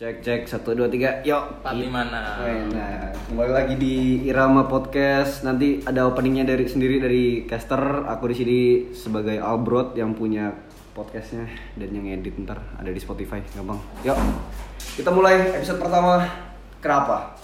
Cek cek satu dua tiga, yuk. Lima enam. Nah, kembali lagi di Irama Podcast. Nanti ada openingnya dari sendiri dari caster. Aku di sini sebagai Albrot yang punya podcastnya dan yang edit ntar ada di Spotify, gampang. Yuk, kita mulai episode pertama. Kenapa?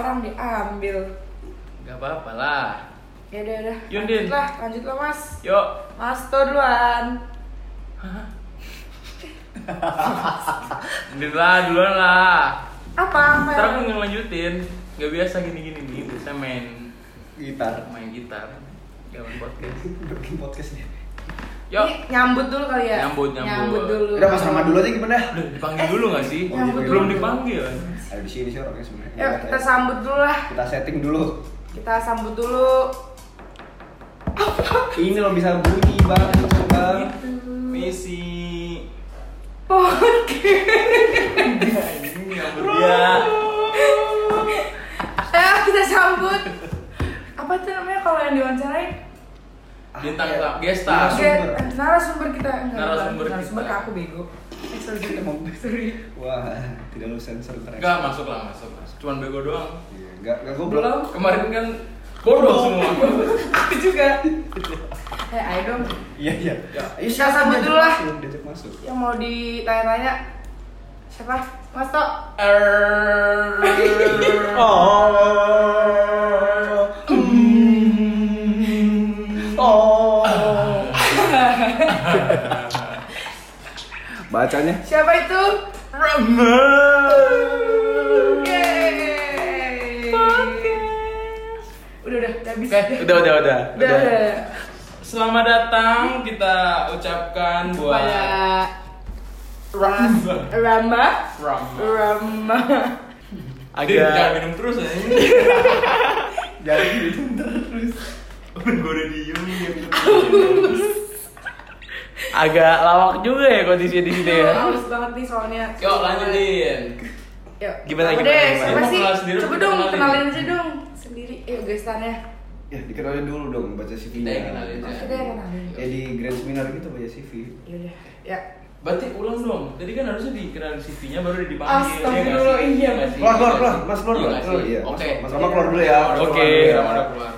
Orang diambil. Gak apa-apa lah. Ya udah udah. Yun, Din. Lanjutlah, lanjutlah Mas. Yuk. Mas to duluan. Duluan duluan lah. Apa? Apa? Ntar aku ngelanjutin. Gak biasa gini-gini nih. Biasa main Gitar. main gitar. Gak main podcast. Bikin podcastnya. Yuk. Ini nyambut dulu kali ya. Nyambut, nyambut. dulu. Udah Mas Rama dulu aja gimana? Udah dipanggil dulu gak sih? Oh, nyambut Belum dulu. dipanggil. Ada di sini sih orangnya sebenarnya. Yuk kita sambut dulu lah. Kita setting dulu. Kita sambut dulu. Ini lo bisa bunyi bang, bang. Misi. Podcast. Ini yang dia. Ayo kita sambut. Apa tuh namanya kalau yang diwawancarain? Bintang Ah, tak iya. gesta. Narasumber. Narasumber kita. Enggak, Narasumber kita. ke aku bego. Sorry. Wah, tidak lu sensor ntar. Enggak masuk lah masuk. masuk. Cuman bego doang. Iya, Enggak, enggak goblok. Kemarin kan bodoh semua. Aku juga. Eh, ayo dong. Iya, iya. Ya. Sambut dulu lah. Belum diajak masuk. Yang mau ditanya-tanya siapa? Mas Tok. Bacanya Siapa itu? Rama. Udah, udah, udah habis. Udah udah udah. Udah, udah. Selamat datang kita ucapkan buat Pada Rama. Rama. Rama. Rama. Agak jangan minum terus ya. jadi minum terus. Gue udah diem diem Agak lawak juga ya kondisi di sini ya. Haus banget nih soalnya. Yuk lanjutin. Yuk. Gimana, Apa gimana, deh, gimana? Sih? Coba kita dong, kenalin. kenalin aja dong sendiri. Eh, gestannya. Ya, dikenalin dulu dong baca CV-nya. Kita yang kenalin aja. Kita yang kenalin. Ya di Grand Seminar gitu baca CV. Yaudah. Ya. Berarti ulang dong. Tadi kan harusnya dikenalin CV-nya baru dipanggil. Astagfirullah, sih? iya. Keluar, keluar, Iya keluar. Mas, keluar, Iya keluar. iya. Oke. Mas Rama keluar dulu ya. Oke, Rama ya. Rama keluar.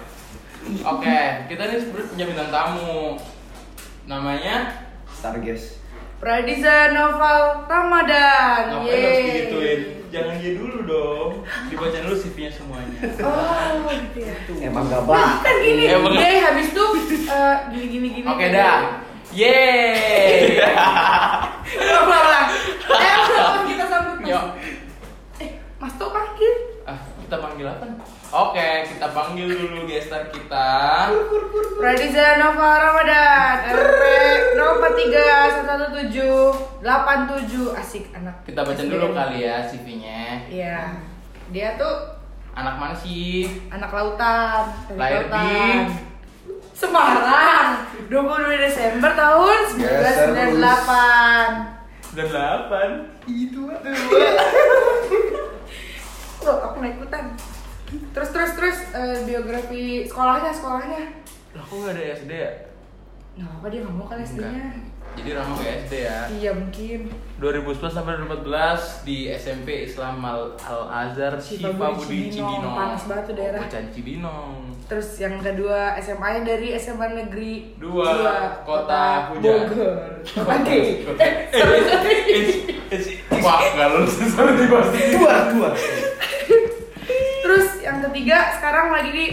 Oke, kita ini sebenarnya punya bintang tamu. Namanya Stargaze. Pradiza Noval Ramadan. ngapain harus digituin? Jangan dia dulu dong. Dibacain dulu CV-nya semuanya. Oh, gitu ya. Emang gak Nah, kan gini, Emang- deh habis itu eh, gini gini gini. Oke dah. Yeay. Ulang. Eh, kita sambut. Mas. Yuk. Eh, Mas Tok panggil. Ah, kita panggil apa? Oke, kita panggil dulu gestar kita. Pradiza Nova Ramadan. RP 04311787 asik anak. Kita baca dulu kali ya CV-nya. Iya. Dia tuh Anak mana sih? anak lautan, Lahir di? lautan. Semarang 22 Desember tahun 1998 Dan 8. Itu Loh, aku naik ikutan Terus, terus, terus eh, biografi sekolahnya, sekolahnya Lah kok gak ada SD ya? Nah, apa dia nggak mau kan SD-nya? Jadi Rama ke SD ya. Iya, mungkin 2011 sampai 2014 di SMP Islam Al, Al Azhar Syifa Budi Cibinong. Panas banget tuh daerah. Oh, Bocan Cibinong. Terus yang kedua SMA-nya dari SMA Negeri Dua, Kota Hujan. Bogor Oke Eh, Wah, gak lulus sama di Dua, dua. Terus yang ketiga sekarang lagi di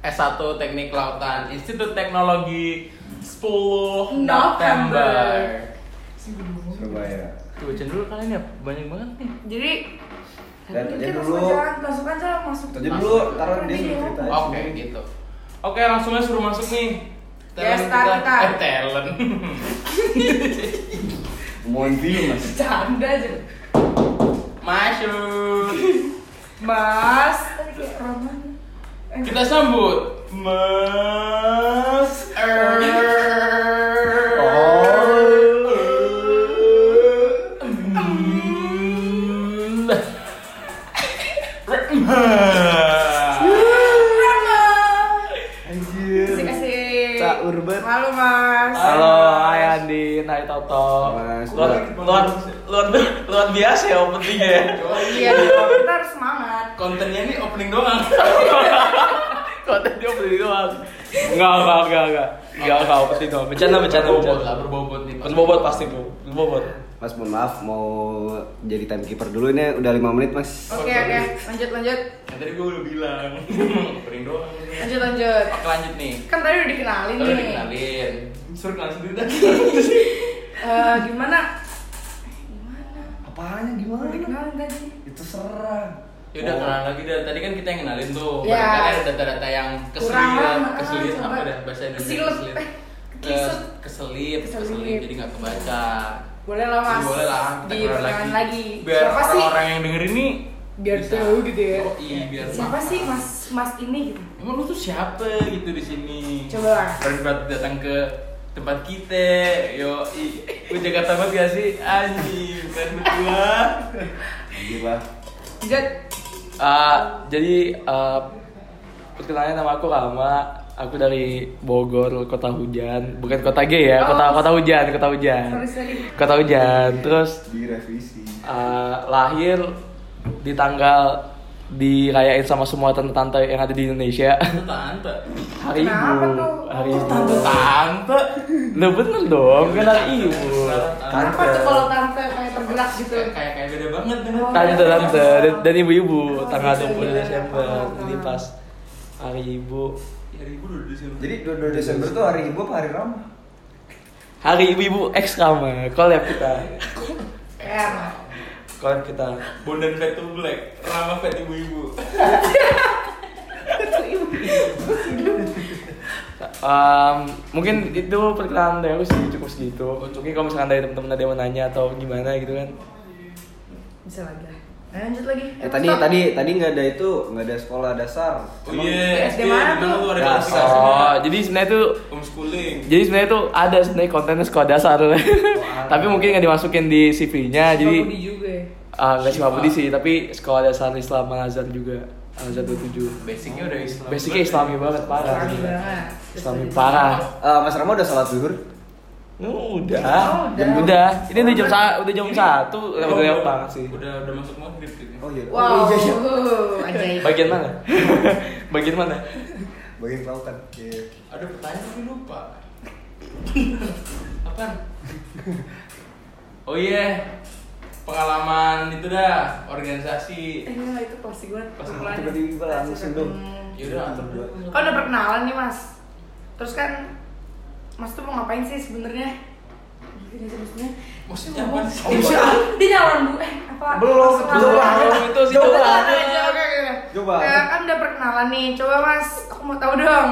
S1 Teknik Lautan Institut Teknologi 10 November. Surabaya. Tuh baca dulu kalian ya, banyak banget nih. Jadi Dan masuk dulu. aja, masuk aja, masuk. Tanya dulu, dia Iya. suruh cerita. Oke, gitu. Oke, langsung aja suruh masuk nih. Ya, start kita. Eh, talent. Mau film mas. Canda aja. masuk. Mas, Kita sambut Mas Er. Asik asik. Cak Urban. Halo Mas. Halo, hai Andin, hai Toto. Mas. Luar, luar, luar, luar biasa ya openingnya ya. Iya. Kontennya ini opening doang. Konten dia beli doang. Enggak, enggak, enggak, enggak. Enggak, enggak opening doang. Bercanda, bercanda, Berbobot lah, berbobot nih. Berbobot pasti, Bu. Berbobot. Mas mohon maaf mau jadi timekeeper dulu ini udah 5 menit mas. Oke oke, lanjut lanjut. Yang tadi gue udah bilang. opening doang. Lanjut lanjut. Oke lanjut nih. Kan tadi udah dikenalin Kita udah nih. dikenalin. Suruh kenal sendiri dah. Eh, gimana? Gimana? Apanya gimana? Udah dikenalin tadi. Itu serang. Ya udah kenalan lagi dah. Tadi kan kita yang kenalin tuh. Ya. Barangkali ada data-data yang lah, keselip ah, apa dah bahasa Indonesia keselip. eh, Ke- keselip. keselip, jadi nggak kebaca. Boleh lah mas. Jadi boleh lah, kita perkenalan lagi. Biar Siapa sih? orang-orang yang denger ini Biar bisa. tahu gitu ya. Oh, iya, biar Siapa sih mas mas ini gitu? Emang lu tuh siapa gitu di sini? Coba lah. Berbat datang ke tempat kita, yo, lu Jakarta banget gak sih? Anjing, bukan berdua. Gila. Lanjut. Ah, jadi uh, perkenalan nama aku Rama. Aku dari Bogor, kota hujan. Bukan kota G ya, kota Oh. kota hujan, kota hujan. Sorry sorry. Kota hujan. Terus Direvisi. uh, lahir di tanggal dirayain sama semua tante-tante yang ada di Indonesia. Itu tante. Hari Kenapa Ibu. tuh? Hari Oh, Ibu. Tante tante. Lo bener dong, kan hari Ibu. Kenapa tuh kalau tante kayak tergerak gitu? Kayak kayak beda banget kan. Oh. Tante tante dan, ibu-ibu tanggal iya, 20 iya. Desember. Oh. pas hari Ibu, Hari ibu udah di sini. Jadi 22 Desember tuh hari ibu apa hari Rama? hari ibu-ibu X Rama, collab kita. R. Collab kita. Bondan Fat to Black, Rama Fat ibu-ibu. Um, mungkin itu perkenalan dari aku sih cukup segitu. Mungkin kalau misalkan dari teman-teman ada yang mau nanya atau gimana gitu kan. Bisa lagi lah. Nah, lanjut lagi. Eh tadi stop. tadi tadi nggak ada itu nggak ada sekolah dasar. Oh iya, SD SD mana di tuh? ada Dasar. Oh, jadi sebenarnya itu homeschooling. jadi sebenarnya itu ada sebenarnya kontennya sekolah dasar. tapi mungkin nggak dimasukin di CV-nya. Jadi ya. Ah nggak cuma. Budi sih, tapi sekolah dasar Islam Al Azhar juga. Al Azhar 27. Basicnya udah Islam. Basicnya Islami banget parah. Islami banget. Islami parah. Eh, Mas Rama udah salat zuhur? Oh, udah. Oh, udah. Jam udah. Ini udah jam sa- udah jam satu. Oh, Udah lewat banget sih. Udah udah masuk maghrib gitu. Oh iya. Wow, iya, iya. ajaib. Bagian mana? Bagian mana? Bagian kelautan. Iya. Ada pertanyaan tapi lupa. Apaan? Oh iya. Pengalaman itu dah organisasi. Eh, enggak, itu pasti gue Pasti perkenalan. tiba-tiba langsung dong. Ya udah antar dulu. Kan udah perkenalan nih mas. Terus kan Mas tuh mau ngapain sih sebenarnya? Gini maksudnya. Apa mau- sih? Dia nyalon bu. Eh apa? Belum, belum. itu sih Coba. Coba. Ya, kan udah perkenalan nih. Coba mas, aku mau tahu dong.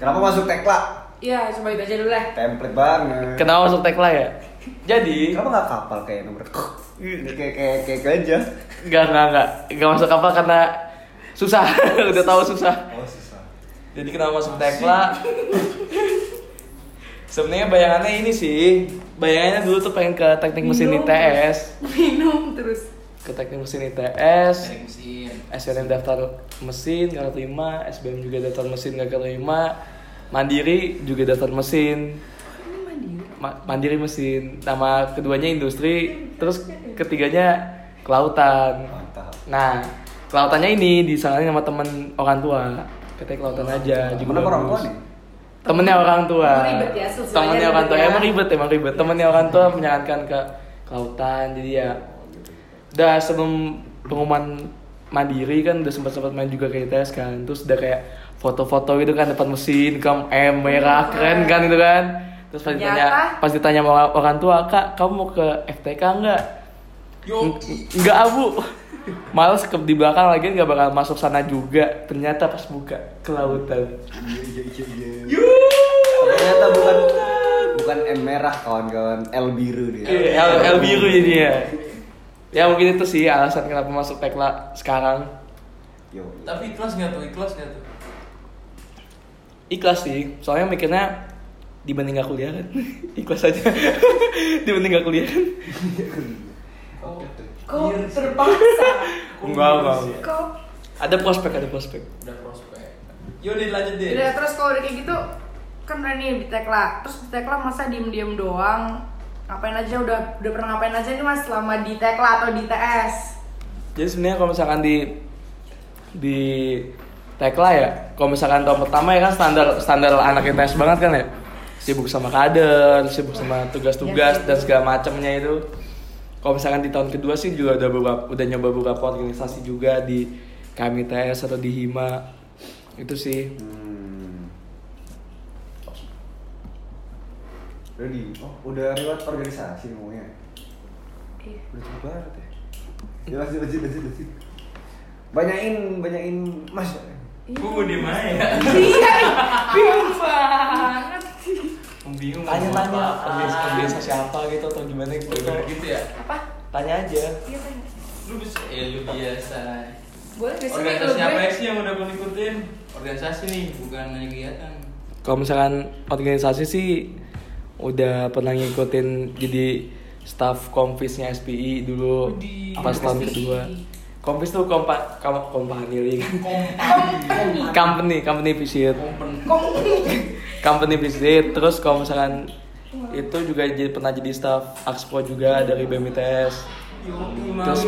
Kenapa masuk tekla? Iya, coba itu aja dulu lah. Template banget. Kenapa masuk tekla ya? Jadi Kenapa nggak kapal kayak nomor kayak kayak kayak gajah? Enggak, enggak, enggak. Enggak masuk apa karena susah. Udah tahu susah. Oh susah. Jadi kenapa masuk tekla? Sebenarnya bayangannya ini sih. Bayangannya dulu tuh pengen ke teknik mesin Minum ITS. terus. Minum terus. Ke teknik mesin ITS. Teknik mesin. SNM daftar mesin gak keterima, SBM juga daftar mesin gak keterima, Mandiri juga daftar mesin, mandiri. Ma- Mandiri mesin, nama keduanya industri, terus ketiganya kelautan. Mantap. Nah, kelautannya ini disalahin sama temen orang tua, katanya kelautan aja. juga Mana orang tua nih? Temennya orang tua. Ribet ya, Temennya orang tua ya. emang ribet emang ribet. Temennya orang tua menyarankan ke kelautan, jadi ya udah sebelum pengumuman mandiri kan udah sempat sempat main juga ke ITS kan terus udah kayak foto-foto gitu kan depan mesin kam M merah keren kan itu kan terus pas ditanya pas ditanya sama orang, tua kak kamu mau ke FTK enggak Yo. enggak abu males ke di belakang lagi nggak bakal masuk sana juga ternyata pas buka ke lautan Iya iya iya. Ternyata bukan bukan M merah kawan-kawan L biru dia. Iya, L, L biru jadinya ya mungkin itu sih alasan kenapa masuk tekla sekarang Yo. Tapi ikhlas nggak tuh? Ikhlas nggak tuh? ikhlas sih soalnya mikirnya dibanding gak kuliah kan ikhlas aja dibanding gak kuliah kan Oh, Kok iya terpaksa? enggak enggak. Kok? ada prospek ada prospek Udah prospek. Yaudah lanjut deh. Udah terus kalau udah kayak gitu kan udah nih di tekla. Terus di tekla masa diem-diem doang? Ngapain aja udah udah pernah ngapain aja nih Mas selama di tekla atau di TS? jadi sebenarnya kalau misalkan di di tekla ya kalau misalkan tahun pertama ya kan standar standar anak ITS banget kan ya sibuk sama kader sibuk sama tugas-tugas Iya sih. dan segala macamnya itu kalau misalkan di tahun kedua sih juga udah beberapa, udah nyoba beberapa organisasi juga di KMITS atau di Hima itu sih Hmm. Ready? Oh, udah lewat organisasi ngomongnya. Iya. Udah cepet banget ya. Ya lanjut, lanjut, lanjut, lanjut. Banyain, banyain mas. Uh, di mana ya? Iya, bingung banget. Bingung. tanya-tanya mau apa. organisasi organisasi apa gitu atau gimana gitu gitu ya? Apa? tanya aja Iya tanya. Lu bisa, ya lu biasa. Boleh? Organisasi apa gue? sih yang udah kau ikutin? Organisasi nih, bukan hanya kegiatan. kalau misalkan organisasi sih udah pernah ngikutin jadi staff kompisnya SPI dulu Widih. pas tahun kedua kompis tuh kompa kom company Company. company company visit. Company. Company visit terus kalau misalkan itu juga jadi pernah jadi staff Axpo juga dari BMITS terus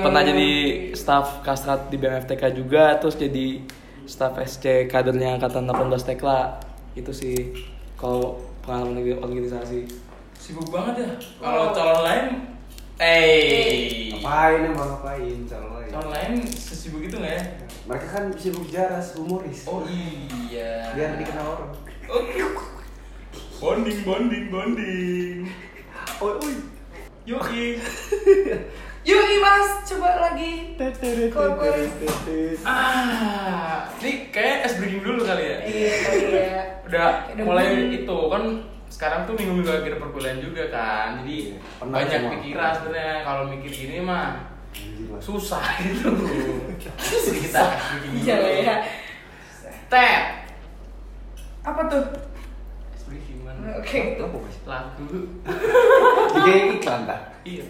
pernah jadi staff Kastrat di BMFTK juga terus jadi staff SC kadernya angkatan 18 Tekla itu sih kalau pengalaman di organisasi Sibuk banget ya. Kalau calon lain, eh, Ngapain emang ngapain calon lain? calon lain sesibuk itu nggak ya? Mereka kan sibuk jaras, humoris. Oh iya. Biar dikenal orang. Oh, bonding, bonding, bonding. Oi, oi. Yoi. Yuk nih mas, coba lagi. Ah, ini kayak es breaking dulu kali ya. Iya, kali ya. Udah mulai itu kan sekarang tuh minggu-minggu akhir perkuliahan juga kan. Jadi Iya, penat banyak semua. pikiran sebenarnya kalau mikir gini mah susah gitu. Jadi kita. Iya ya. Tap. Apa tuh? Oke. Apa mas? Lagu. Iklan tak? Iya.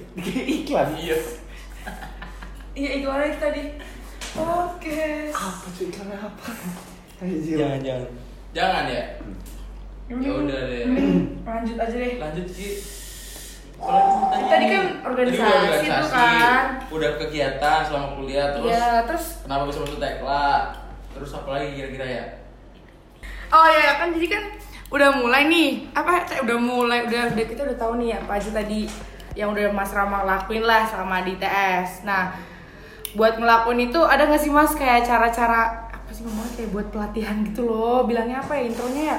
Iklan. Iya. Iya iklannya itu tadi. Oke. Apa tuh iklannya apa? Jangan jangan Jangan ya. Ya udah deh. Hmm, Lanjut aja deh. Lanjut Ki. Tanya Tadi kan Tadi organisasi tuh organisasi, kan. Udah kegiatan selama kuliah terus Iya, terus kenapa bisa masuk tekla? Terus apa lagi kira-kira ya? Oh ya kan jadi kan udah mulai nih apa kayak udah mulai udah udah kita udah tahu nih apa aja tadi yang udah Mas Rama lakuin lah selama di TS. Nah buat ngelakuin itu ada nggak sih Mas kayak cara-cara apa sih ngomongnya kayak buat pelatihan gitu loh bilangnya apa ya intronya ya?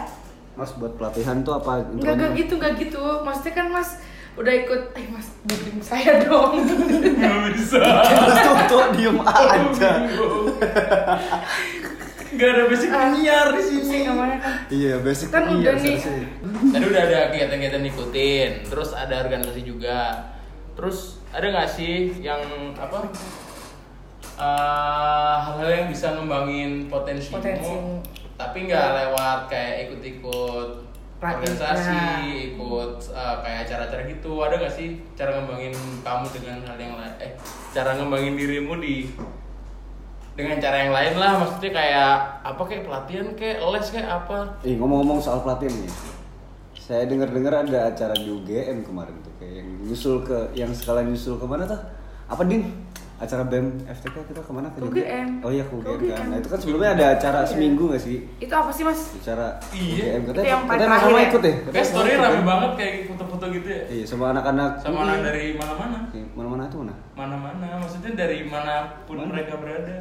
Mas buat pelatihan tuh apa? Enggak enggak gitu enggak gitu maksudnya kan Mas udah ikut eh Mas dengerin saya dong. Gak bisa. Tuh, tuh, diem aja. Gak ada basic penyiar di sini. Namanya kan Iya, basic Kan iya, udah nih. Tadi udah ada kegiatan-kegiatan ikutin, terus ada organisasi juga. Terus ada nggak sih yang apa? eh, hal-hal yang bisa ngembangin potensimu, Potensimu. tapi nggak lewat kayak ikut-ikut organisasi, ikut eh, kayak acara-acara gitu. Ada nggak sih cara ngembangin kamu dengan hal yang lain? Eh, cara ngembangin dirimu di dengan cara yang lain lah maksudnya kayak apa kayak pelatihan kayak les kayak apa Eh ngomong-ngomong soal pelatihan nih. Saya dengar-dengar ada acara di UGM kemarin tuh kayak yang nyusul ke yang sekalian nyusul ke mana tuh? Apa Din? Acara BEM FTK kita ke mana ke? UGM. Oh iya ke UGM, kan. Nah, itu kan sebelumnya ada acara Iya. seminggu gak sih? itu apa sih Mas? Acara Iya. UGM Itu katanya yang paling katanya Mas terakhir sama ya? ikut ya? kayak story rame banget kayak foto-foto gitu ya Iya, sama anak-anak sama anak dari mana-mana Iya, Mana-mana itu mana? mana-mana maksudnya dari mana pun Mana? mereka berada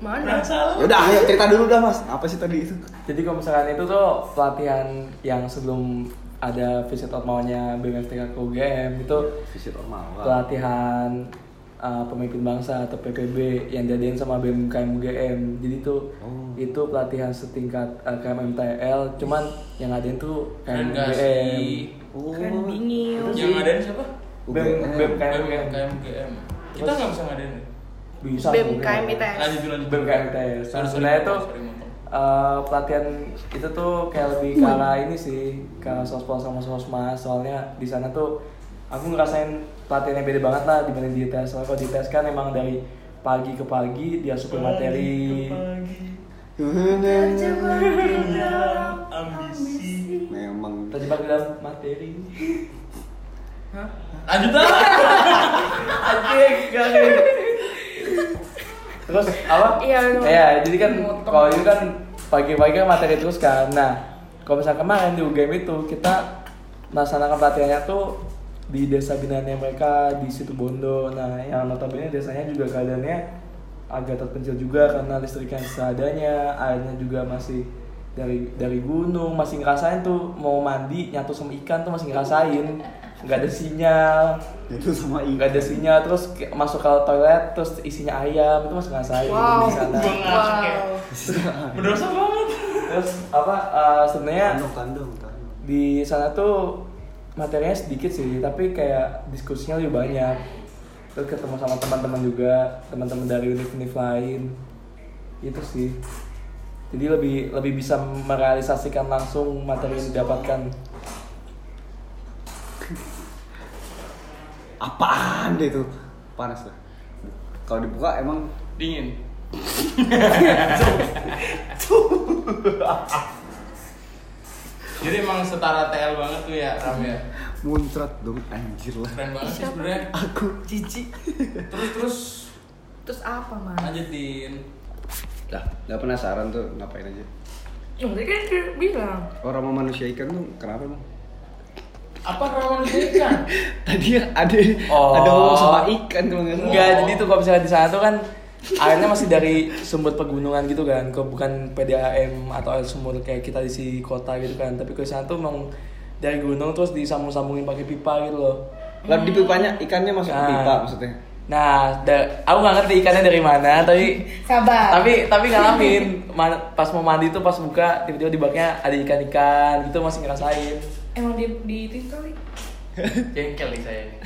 Mana? Ya udah, ayo cerita dulu dah Mas. Apa sih tadi itu? Jadi kalau misalkan itu tuh pelatihan yang sebelum ada visit maunya BMFTK ke UGM itu Visit normal. Pelatihan uh, pemimpin bangsa atau PPB yang diadain sama BMKM UGM. Jadi tuh Oh. itu pelatihan setingkat uh, KMMTL, cuman yang ngadain tuh keren KM gak UGM. sih Oh. Keren yang ngadain siapa BEM BEM UGM. KM BEM KM UGM. Kita nggak bisa ngadain ya? Bisa BEM mungkin. KM ITS. Lanjut lanjut. BEM KM ITS. Sebenarnya motong. eh, pelatihan itu tuh kayak lebih ke arah ini sih ke sospol sama sosmas soalnya di sana tuh aku ngerasain pelatihannya beda banget lah dibanding di ITS soalnya kalau di ITS kan emang dari pagi ke pagi dia super materi ambisi. Memang terjebak dalam materi Lanjut lah. Anjing, gak ada. Terus apa? Iya, Iya, jadi kan kalau ini kan pagi-pagi kan materi terus kan. Nah, kalau misalnya kemarin di UGM itu kita melaksanakan pelatihannya tuh di desa binaan mereka di situ Bondo. Nah, yang notabene desanya juga keadaannya agak terpencil juga karena listriknya seadanya, airnya juga masih dari dari gunung, masih ngerasain tuh mau mandi nyatu sama ikan tuh masih ngerasain nggak ada sinyal. Itu sama nggak ada sinyal terus masuk ke toilet terus isinya ayam itu masih ngerasain Wow. di sana. Wow. berdosa banget. terus apa eh, sebenarnya di sana tuh materinya sedikit sih tapi kayak diskusinya lebih banyak. Terus ketemu sama teman-teman juga teman-teman dari univ-univ lain. Itu sih. Jadi lebih lebih bisa merealisasikan langsung materi yang didapatkan Apaan deh itu? Panas lah. Kalau dibuka emang Dingin. Jadi emang setara TL banget tuh ya Ram ya. muncrat dong anjir lah. Keren banget sih sebenarnya. Aku cici. Terus terus Terus apa, Mas? lanjutin. Lah, nggak penasaran tuh ngapain aja. Ya, tadi kan dia bilang. Orang sama manusia ikan tuh kenapa emang? Apa rawan ikan? Tadi ada Oh. ada ngomong sama ikan kalau nggak salah. Enggak, jadi tuh kalau misalnya di sana tuh kan airnya masih dari sumber pegunungan gitu kan, kok bukan PDAM atau air sumur kayak kita di si kota gitu kan. Tapi kalau di sana tuh memang dari gunung terus disambung-sambungin pakai pipa gitu loh. Lah di pipanya ikannya masuk ke Nah. pipa maksudnya. Nah, da- aku nggak ngerti ikannya dari mana, tapi Sabar. tapi tapi ngalamin Ma- pas mau mandi tuh pas buka tiba-tiba di baknya ada ikan-ikan gitu masih ngerasain. Emang dia di itu kali. Jengkel nih saya nih.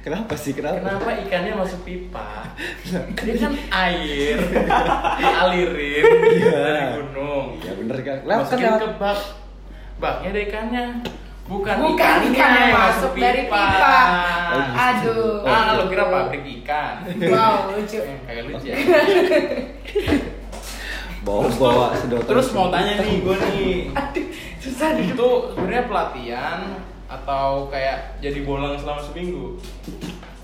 Kenapa sih? Kenapa? Kenapa ikannya masuk pipa? Dia kan air dialirin Iya. dari gunung. Ya bener kan. Lah kan Masukin lewat- ke bak. Baknya ada ikannya. Bukan, Bukan ikannya ikan yang masuk dari pipa. Oh, gitu. Aduh. Ah, lo kira pabrik ikan. Wow, lucu. Eh, Kagak lucu ya. bawa Terus bawa sedotan. Terus mau tanya nih gue nih. Susah. Itu sebenarnya pelatihan atau kayak jadi bolang selama seminggu?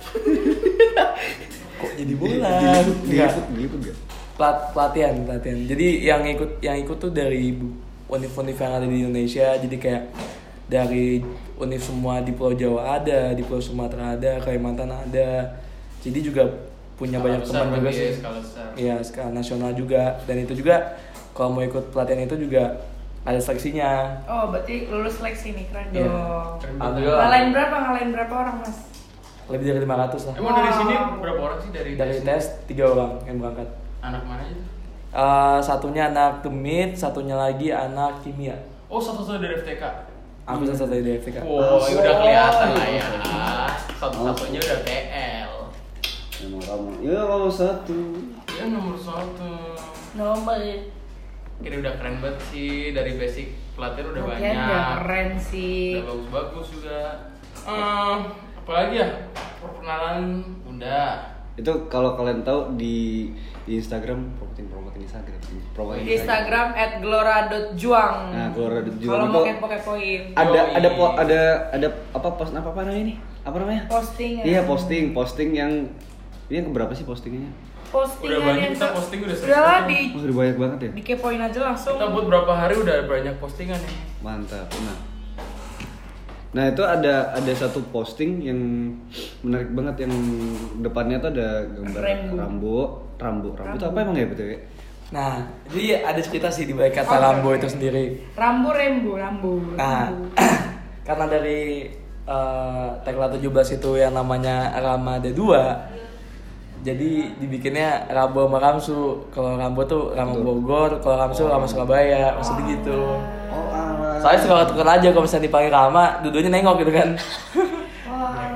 Kok jadi Di- bola? diliput, Enggak. diliput, gak? Pelat, pelatihan pelatihan jadi yang ikut yang ikut tuh dari univ-univ yang ada di Indonesia jadi kayak dari univ semua di Pulau Jawa ada di Pulau Sumatera ada Kalimantan ada jadi juga punya Skala banyak besar teman juga ya, sih skala besar. iya skala nasional juga dan itu juga kalau mau ikut pelatihan itu juga ada seleksinya Oh, berarti lulus seleksi nih, keren Iya. dong. Keren Alhamdulillah. Ngalahin berapa? Ngalahin berapa orang, Mas? lebih dari 500 lah Emang dari sini berapa orang sih dari dari tes tiga orang yang berangkat Anak mana aja? Eh, satunya anak demit satunya lagi anak kimia Oh, satu-satu dari FTK. aku satu dari FTK Oh, Masuk. udah kelihatan lah ya. Satu-satunya udah TL. Emang kamu. Ya kalau satu. Dia nomor satu. Nomor. Ini udah keren banget sih dari basic pelatihan udah Latihan banyak. udah keren sih. Udah bagus-bagus juga. Eh, apalagi ya? Perkenalan udah. Itu kalau kalian tahu di, di Instagram promotin promotin Instagram. Promotin Di Instagram @glora.juang. Nah, glora.juang Kalau mau kepo-kepoin. Ada Yoi. ada po, ada ada apa post apa apa namanya ini? Apa namanya? Posting. ya. Iya posting posting yang ini yang keberapa sih postingnya? Postingan Udah banyak yang kita posting udah Udah lah di Oh, udah banyak banget ya. dikepoin aja langsung. Kita buat berapa hari udah banyak postingan nih. Mantap. Nah. Nah, itu ada ada satu posting yang menarik banget yang depannya tuh ada gambar Rambo. rambo, rambo, rambo itu Rambo. apa emang ya BTW? Nah, jadi ada cerita sih di balik kata Oh, Rambo oke. itu sendiri. Rambu rembu, rambu. Nah, rambu. karena dari uh, Tekla 17 itu yang namanya Rama ada dua, jadi dibikinnya Rambo sama Ramsu. Kalau Rambo tuh Rama Betul. Bogor, kalau Ramsu Rama Surabaya, maksudnya gitu. Oh, alah. Soalnya suka tukar aja kalau misalnya dipanggil Rama, duduknya nengok gitu kan. Wah.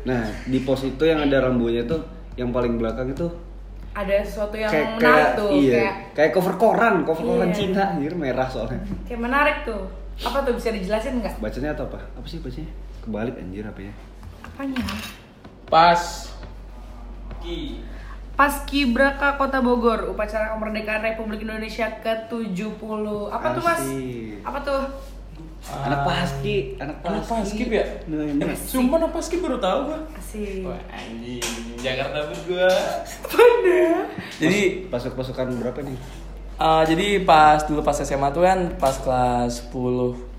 Nah, di pos itu yang ada rambunya tuh yang paling belakang itu Ada sesuatu yang kayak menarik kayak tuh, iya, kayak kayak cover koran, cover koran Iya. Cina, anjir merah soalnya. kayak menarik tuh. Apa tuh bisa dijelasin nggak? Bacanya atau apa? Apa sih bacanya? Kebalik anjir apanya? Apanya? Pas Ki Paskibraka Kota Bogor, upacara kemerdekaan Republik Indonesia ke-70. Apa tuh, Mas? Asik. Apa tuh? Anak paski, anak Anak paski. paskib ya? Sumpah anak paskib baru tahu gua Asik. Wah anjing, Jakarta banget gua Jadi Masuk pasukan berapa nih? eh, jadi pas dulu pas SMA tuh kan pas kelas 10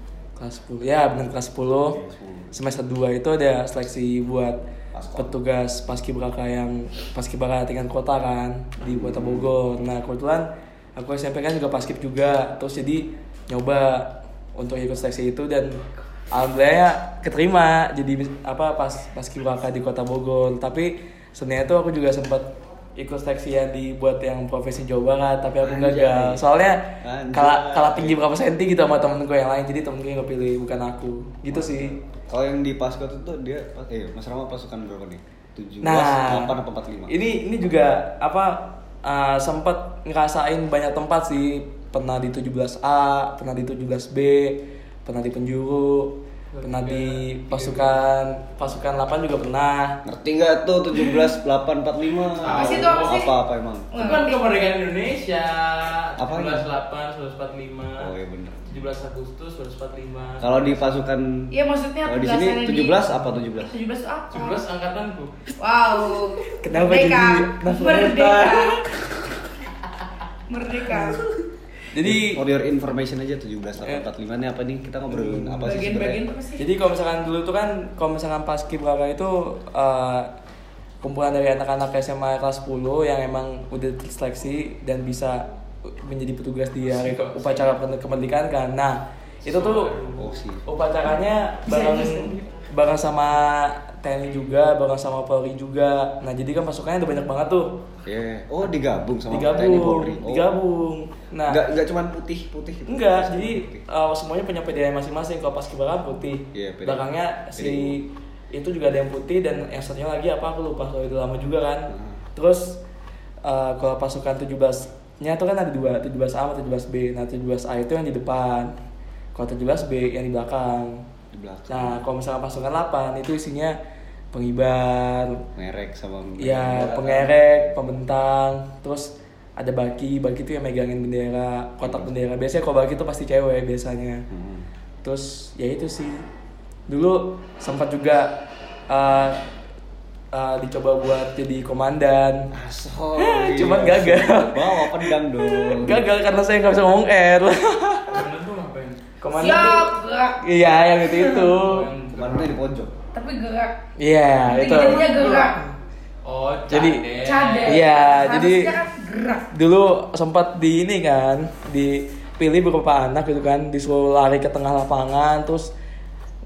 kelas 10 ya benar kelas 10 semester 2 itu ada seleksi buat Paskon. petugas paskibraka yang paskibraka tingkat kota kan di kota Bogor. Nah kebetulan aku SMP kan juga paskib juga terus jadi nyoba untuk ikut seleksi itu dan alhamdulillah keterima jadi apa pas paskibraka di kota Bogor. Tapi sebenarnya tuh aku juga sempat ikut seleksi yang dibuat yang profesi Jawa Barat tapi aku Anjay. gagal soalnya Anjay. kalah kalah tinggi berapa senti gitu sama temen gue yang lain jadi temen gue yang kepilih bukan aku gitu sih Kalau yang di Paskot itu dia eh Mas Rama pasukan berapa nih? 17, Nah, 8 apa 45? ini ini juga apa uh, sempat ngerasain banyak tempat sih. Pernah di 17A, pernah di 17B, pernah di penjuru, pernah di pasukan pasukan 8 juga pernah. Ngerti nggak tuh 17 8 45? Apa sih itu, apa sih? Apa apa emang? Itu kan kemerdekaan Indonesia Apa 17 8 1945 Oh iya bener. 17 Agustus 1945 Kalau di pasukan Iya maksudnya Kalau di sini penjelasannya 17 apa 17? 17 tuh apa? 17 angkatanku Wow. Kenapa Merdeka. jadi Merdeka. Merdeka. Jadi For your information aja 17 Eh. 8 45 ini apa nih? Kita ngobrolin apa sih sebenarnya? apa sih? Jadi kalau misalkan dulu tuh kan kalau misalkan paskibraka itu uh, kumpulan dari anak-anak SMA kelas 10 yang emang udah seleksi dan bisa menjadi petugas di hari upacara ke- kemerdekaan kan. Nah, itu tuh Oh sih. upacaranya bareng bareng sama TNI juga, bareng sama Polri juga. Nah, jadi kan pasukannya udah banyak banget tuh. Oke. Oh digabung sama TNI Digabung, Polri. Oh. digabung. Nah, Enggak enggak cuman putih putih gitu. Enggak, jadi Putih. uh, semuanya punya PDI masing-masing. Kalau pas kibaran putih, PDI. belakangnya si itu juga ada yang putih dan yang satunya lagi apa aku lupa soal itu lama juga kan. Hmm. Terus uh, kalau pasukan 17-nya tuh kan ada dua, 17A sama 17B. Nah, 17A itu yang di depan. Kalau 17B yang di belakang. Di belakang. Nah, kalau misalkan pasukan 8 itu isinya pengibar, merek sama ya pengerek, pembentang, terus ada baki, baki itu yang megangin bendera, kotak bendera. Biasanya kalau baki itu pasti cewek biasanya. Hmm. Terus ya itu sih. Dulu sempat juga uh, uh, dicoba buat jadi komandan. Aso. Cuman gagal. Bawa pedang dong. Gagal karena saya nggak bisa ngomong R. Komandan Siap, gerak. Iya, yang itu itu. Kemarinnya di pojok. Tapi gerak. Iya, itu. Jadinya gerak. Oh, Jadi- cadel. Iya, jadi gerak. dulu sempat di ini kan dipilih beberapa anak gitu kan disuruh lari ke tengah lapangan terus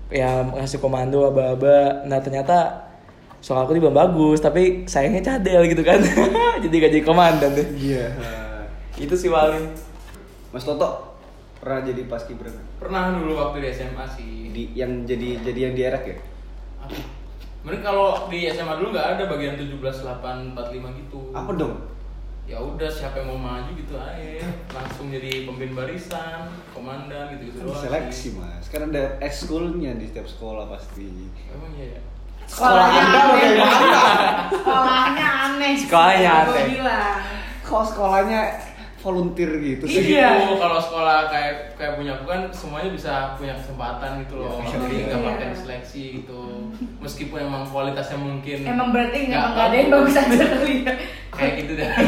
ya ngasih komando aba-aba nah ternyata soal aku belum bagus tapi sayangnya cadel gitu kan jadi gak jadi komandan deh Iya. itu sih paling Mas Toto pernah jadi paskibraka Pernah dulu waktu di SMA sih. di yang jadi jadi yang dierek ya? Apa? Mending kalau di SMA dulu nggak ada bagian 17 8 45 gitu. Apa dong? Ya udah siapa yang mau maju gitu aja. Langsung jadi pemimpin barisan, komandan gitu-gitu Kan doang. seleksi sih. mas. Kan ada ekskulnya di setiap sekolah pasti. Emang iya ya. Sekolahnya Anda aneh. Sekolahnya aneh. Sekolahnya aneh. bilang. Kok sekolahnya volunteer gitu sih? Iya. Itu kalau sekolah kayak kayak punya aku kan semuanya bisa punya kesempatan gitu loh. Iya. Jadi nggak Iya. pakai seleksi gitu. Meskipun emang kualitasnya mungkin Emang berarti nggak ada yang bagus aja kali ya. kayak gitu dah.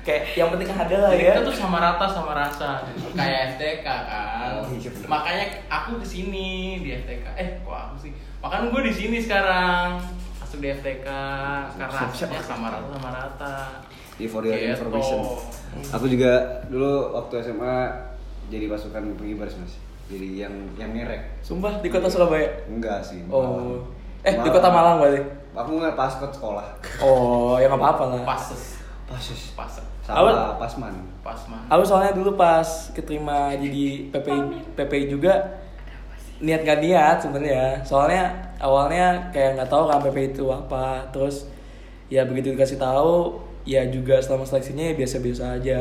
kayak yang penting ada lah ya kita tuh sama rata sama rasa kayak FTK kan. Oh, iya. Makanya aku di sini di FTK. Eh, kok aku sih? Makanya gue di sini sekarang masuk di FTK karena Siap, siap. hasilnya sama rata sama rata. Di for your Gitu. information. Aku juga dulu waktu SMA jadi pasukan pengibar mas. Jadi yang yang ngerek. sumpah di kota Surabaya Enggak sih. oh eh di kota Malang berarti Aku nggak paskot sekolah. oh ya nggak apa-apa lah Pases, Pasus. pases, Sama pasman. pas man. Aku soalnya dulu pas keterima jadi PPI PPI juga niat gak niat sebenarnya soalnya awalnya kayak nggak tahu kan PP itu apa terus ya begitu dikasih tahu ya juga selama seleksinya ya biasa-biasa aja.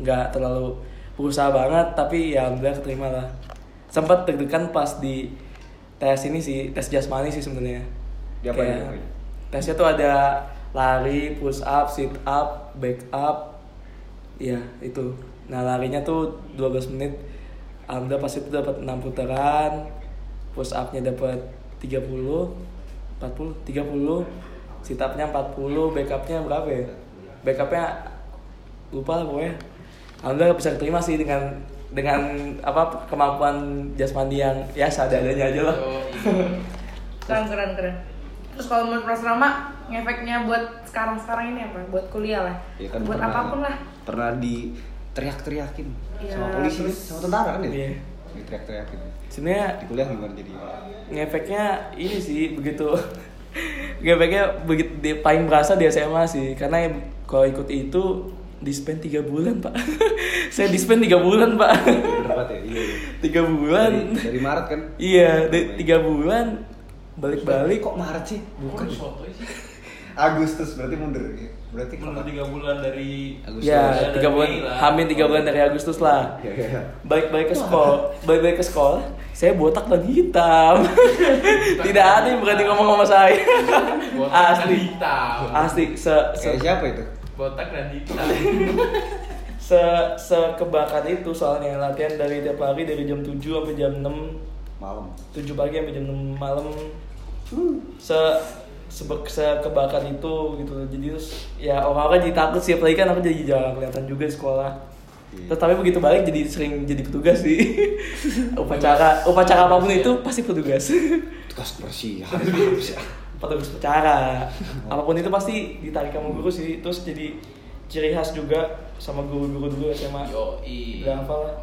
Nggak terlalu berusaha banget tapi ya alhamdulillah keterima lah. Sempat deg-degan pas di tes ini sih tes jasmani sih sebenarnya. Kayak tesnya tuh ada lari push up sit up back up. Ya itu. Nah larinya tuh 12 menit. Alhamdulillah pas itu dapat 6 putaran push upnya dapat 30 40 30 sit upnya 40 back upnya berapa ya back upnya lupa lah pokoknya. Alhamdulillah bisa terima sih dengan dengan apa kemampuan jasmani yang ya seadanya aja lah. Keren keren keren. Terus kalau menurut Mas Rama ngefeknya buat sekarang sekarang ini apa? Buat kuliah lah? Ya kan buat pernah- apa pun lah. Pernah di teriak-teriakin Iya, sama polisi, terus- sama tentara kan ya? Iya. Diteriak-teriakin. sebenarnya Di kuliah gimana jadi? ngefeknya ini sih begitu. Ngefeknya begitu paling berasa di SMA sih karena kalau ikut itu dispen tiga bulan pak saya dispen tiga bulan pak ya? Iya. iya. tiga bulan Dari, dari Maret kan? iya di- tiga bulan balik-balik Kok Maret sih? Bukan. Agustus berarti mundur. ya? Berarti kapan? tiga bulan dari Agustus. ya dari tiga bulan hamil tiga bulan dari Agustus lah Ya, ya, ya. balik-balik ke sekolah balik-balik ke sekolah saya botak dan hitam tidak ada yang berani ngomong sama saya Botak dan asli hitam. asli se, se Kayak siapa itu? Botak dan hitam. se sekebakar itu soalnya latihan dari tiap hari dari jam 7 sampai jam 6 Malam. 7 pagi sampai jam 6 malam se sebe- sekebakar itu gitu. Jadi terus ya orang-orang jadi takut sih. Apalagi kan aku jadi jarang kelihatan juga di sekolah. Iya. Terus tapi begitu balik jadi sering jadi petugas sih. Upacara upacara apa pun itu pasti petugas. Tugas kebersihan. petugas upacara. Apa pun itu pasti ditarik sama guru sih. Terus jadi ciri khas juga sama guru-guru dulu SMA Yoi. udah hafal lah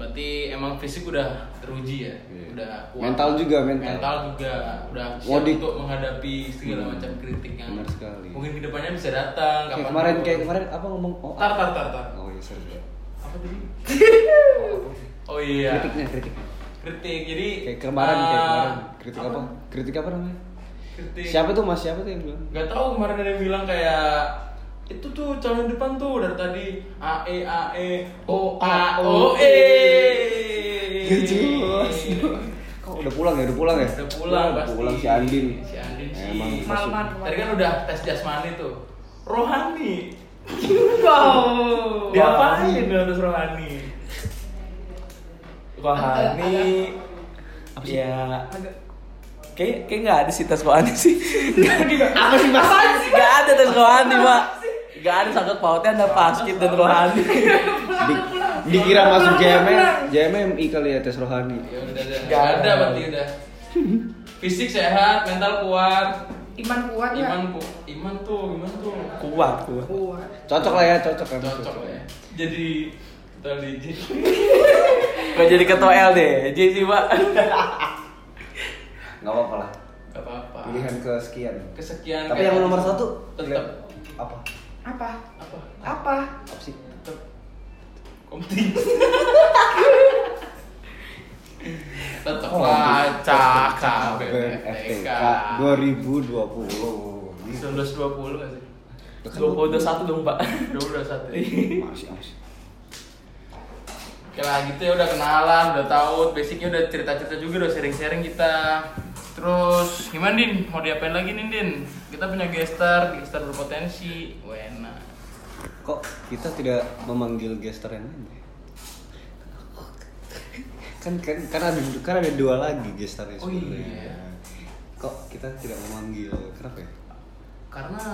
Berarti emang fisik udah teruji ya? Iya. Udah kuat. Mental juga, mental. Mental juga udah siap Wadik. untuk menghadapi segala Hmm. macam kritik yang Benar sekali. mungkin ke depannya bisa datang. Kayak kapan kemarin kayak kemarin apa ngomong? Oh, Tar tar tar tar. Oh iya, sorry. Apa tadi? oh iya. Kritiknya, kritiknya. Kritik. Jadi Kayak kemarin, kayak ah, kemarin. Kritik apa? Kritik apa namanya? Kritik. Siapa tuh Mas? Siapa tuh yang bilang? Gak tahu kemarin ada yang bilang kayak itu tuh calon depan tuh dari tadi A E A E O A O E. Jelas. Kok udah pulang ya? Udah pulang ya? Udah pulang pasti. pulang si Andin. Si Andin sih. Emang Malaman Tadi kan udah tes jasmani tuh. Rohani. wow Diapain dengan tes rohani? rohani Apa sih? ya kayak kayak nggak ada sih tes rohani sih Apa sih Mas? nggak ada tes rohani pak nggak ada sangkut pautnya ada paskib dan rohani Di, dikira masuk JMM, JMMI kali ya tes rohani. Ya udah udah. Gak Gak ada berarti udah. Fisik sehat, mental kuat. iman kuat nggak Iman ku, iman tuh, iman tuh. kuat kuat kuat Cocok lah ya, cocok kan. Cocok lah ya. Jadi kita di Gak jadi ketua LD sih pak Gak apa-apa lah. Gak apa-apa. Pilihan kesekian. Kesekian. Tapi yang nomor gitu. satu tetap apa? Apa apa? apa Apa sih? Tetap komting. Oh, baca FTK KBFTK 2020. 1920 gak sih? dua puluh dua satu dong pak Udah udah satu. Masih, masih. Oke lah gitu ya udah kenalan, udah tahu basicnya udah cerita-cerita juga udah sharing-sharing kita. Terus gimana Din? Mau diapain lagi nih Din? Kita punya gestar, gestar berpotensi. Wena. Kok kita tidak memanggil gestar yang lain? ya? Kan kan kan ada kan ada dua lagi gestarnya Oh sebenarnya. iya. Kok kita tidak memanggil? Kenapa ya? Karena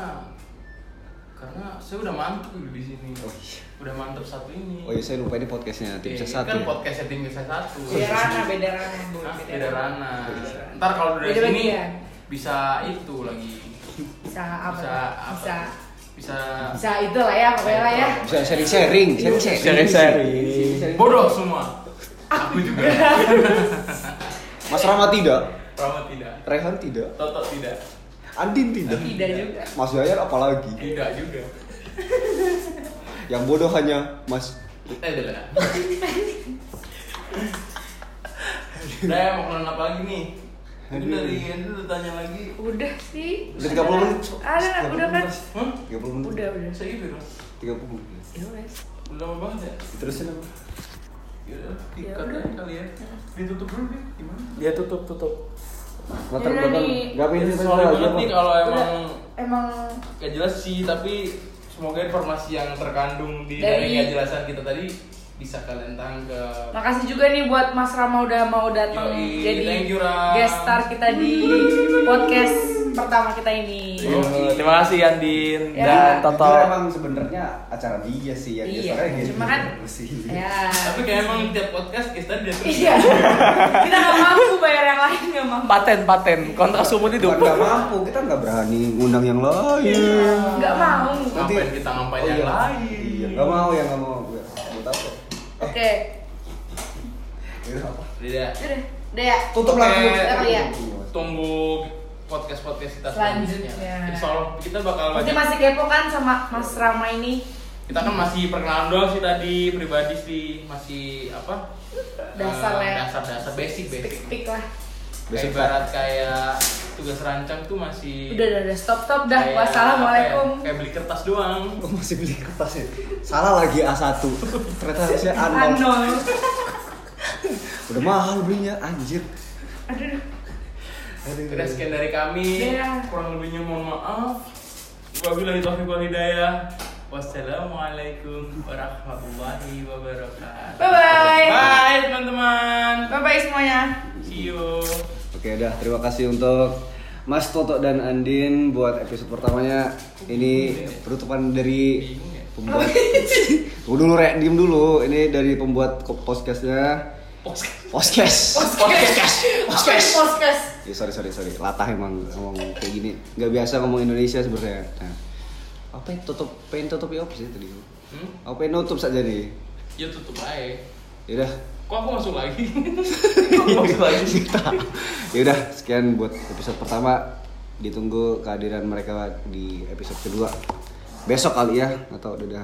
karena saya udah mantep dulu di sini. Oh iya. Udah mantep satu ini. Oh iya saya lupa ini podcastnya tim Iya, saya satu. Kan ya? podcastnya tim saya satu. beda rana beda rana Bu. Hah? Beda rana. Beda. Ntar kalau udah Beda sini bisa itu lagi. bisa apa Bisa apa? bisa Bisa bisa itu lah ya pokoknya lah ya Bisa sharing sharing, sharing sharing. Sharing-sharing. bodoh semua. Aku juga. Mas Rama tidak, Rama tidak. Rehan tidak, Toto tidak. Andin tidak, tidak juga Mas Yayar apalagi. Tidak juga. Yang bodoh hanya Mas Eh, udah lah. Udah ya, mau kenalan apa lagi nih? Ini dari Andrew udah tanya lagi. Udah sih. Udah 30 menit. Ada, 30 udah kan? Hah? 30 menit. Udah, udah. Saya gitu dong. 30 menit. Ya wes. Udah lama banget ya? Terusin apa? Yaudah, Ya udah. aja kali ya. Ditutup dulu deh, gimana? Dia tutup tutup. Latar Yaudah belakang. nih. Gak pengen Sorry banget nih kalau emang. Emang gak jelas sih, tapi semoga informasi yang terkandung di Dari- dari kejelasan kita tadi bisa kalian tangkap. Makasih juga nih buat Mas Rama udah mau datang jadi thank you, Ram. guest star kita di podcast pertama kita ini. Yoi. Terima kasih Andin Ya. dan Toto. Jujur emang sebenarnya acara dia sih yang Iya, biasanya gitu. cuma kan sih. ya. Tapi kayak emang tiap podcast kita dia terus. Iya. Kita nggak mampu bayar yang lain nggak mampu. Paten paten kontrak sumur Bukan hidup. nggak mampu, kita nggak berani ngundang yang lain. Nggak mau. Ngapain kita ngapain Oh, yang iya. lain? Iya, nggak mau ya nggak mau. Gue buat apa? Oke. Ini apa? Udah. Udah. Udah ya. Tutup Oke. lagi. Udah kali ya. Tunggu podcast podcast kita Selanjutnya. selanjutnya. Insya Allah kita bakal banyak- masih kepo kan sama Mas Rama ini? Kita kan masih perkenalan doang sih tadi pribadi sih masih apa Dasar Eh, ya. dasar-dasar basic Speak basic speak lah. kayak Basic ibarat kayak tugas rancang tuh masih Udah udah udah stop stop dah. kayak Wassalamualaikum. apa ya, kayak beli kertas doang Oh, masih beli kertas ya? Salah lagi A1 Ternyata harusnya A0 Anol. Udah mahal belinya, anjir Aduh. Aduh. udah sekian dari kami Iya. kurang lebihnya mohon maaf wabillahi taufiq wal hidayah wassalamualaikum warahmatullahi wabarakatuh. Bye bye. bye teman-teman. Bye bye semuanya. see you. Oke dah, terima kasih untuk Mas Toto dan Andin buat episode pertamanya. Ini penutupan dari pembuat Tunggu dulu Rek, diem dulu. Ini dari pembuat podcastnya. Podcast. Podcast. Podcast. Podcast. Ya sorry sorry sorry, latah emang ngomong kayak gini. Gak biasa ngomong Indonesia sebenarnya. Nah, Apa yang tutup, pengen tutup ya apa sih tadi? hmm? Apa yang nutup saja nih? ya tutup aja Yaudah, kok aku masuk lagi Maksud lagi. Yaudah, sekian buat episode pertama. Ditunggu kehadiran mereka di episode kedua. Besok kali ya, atau udah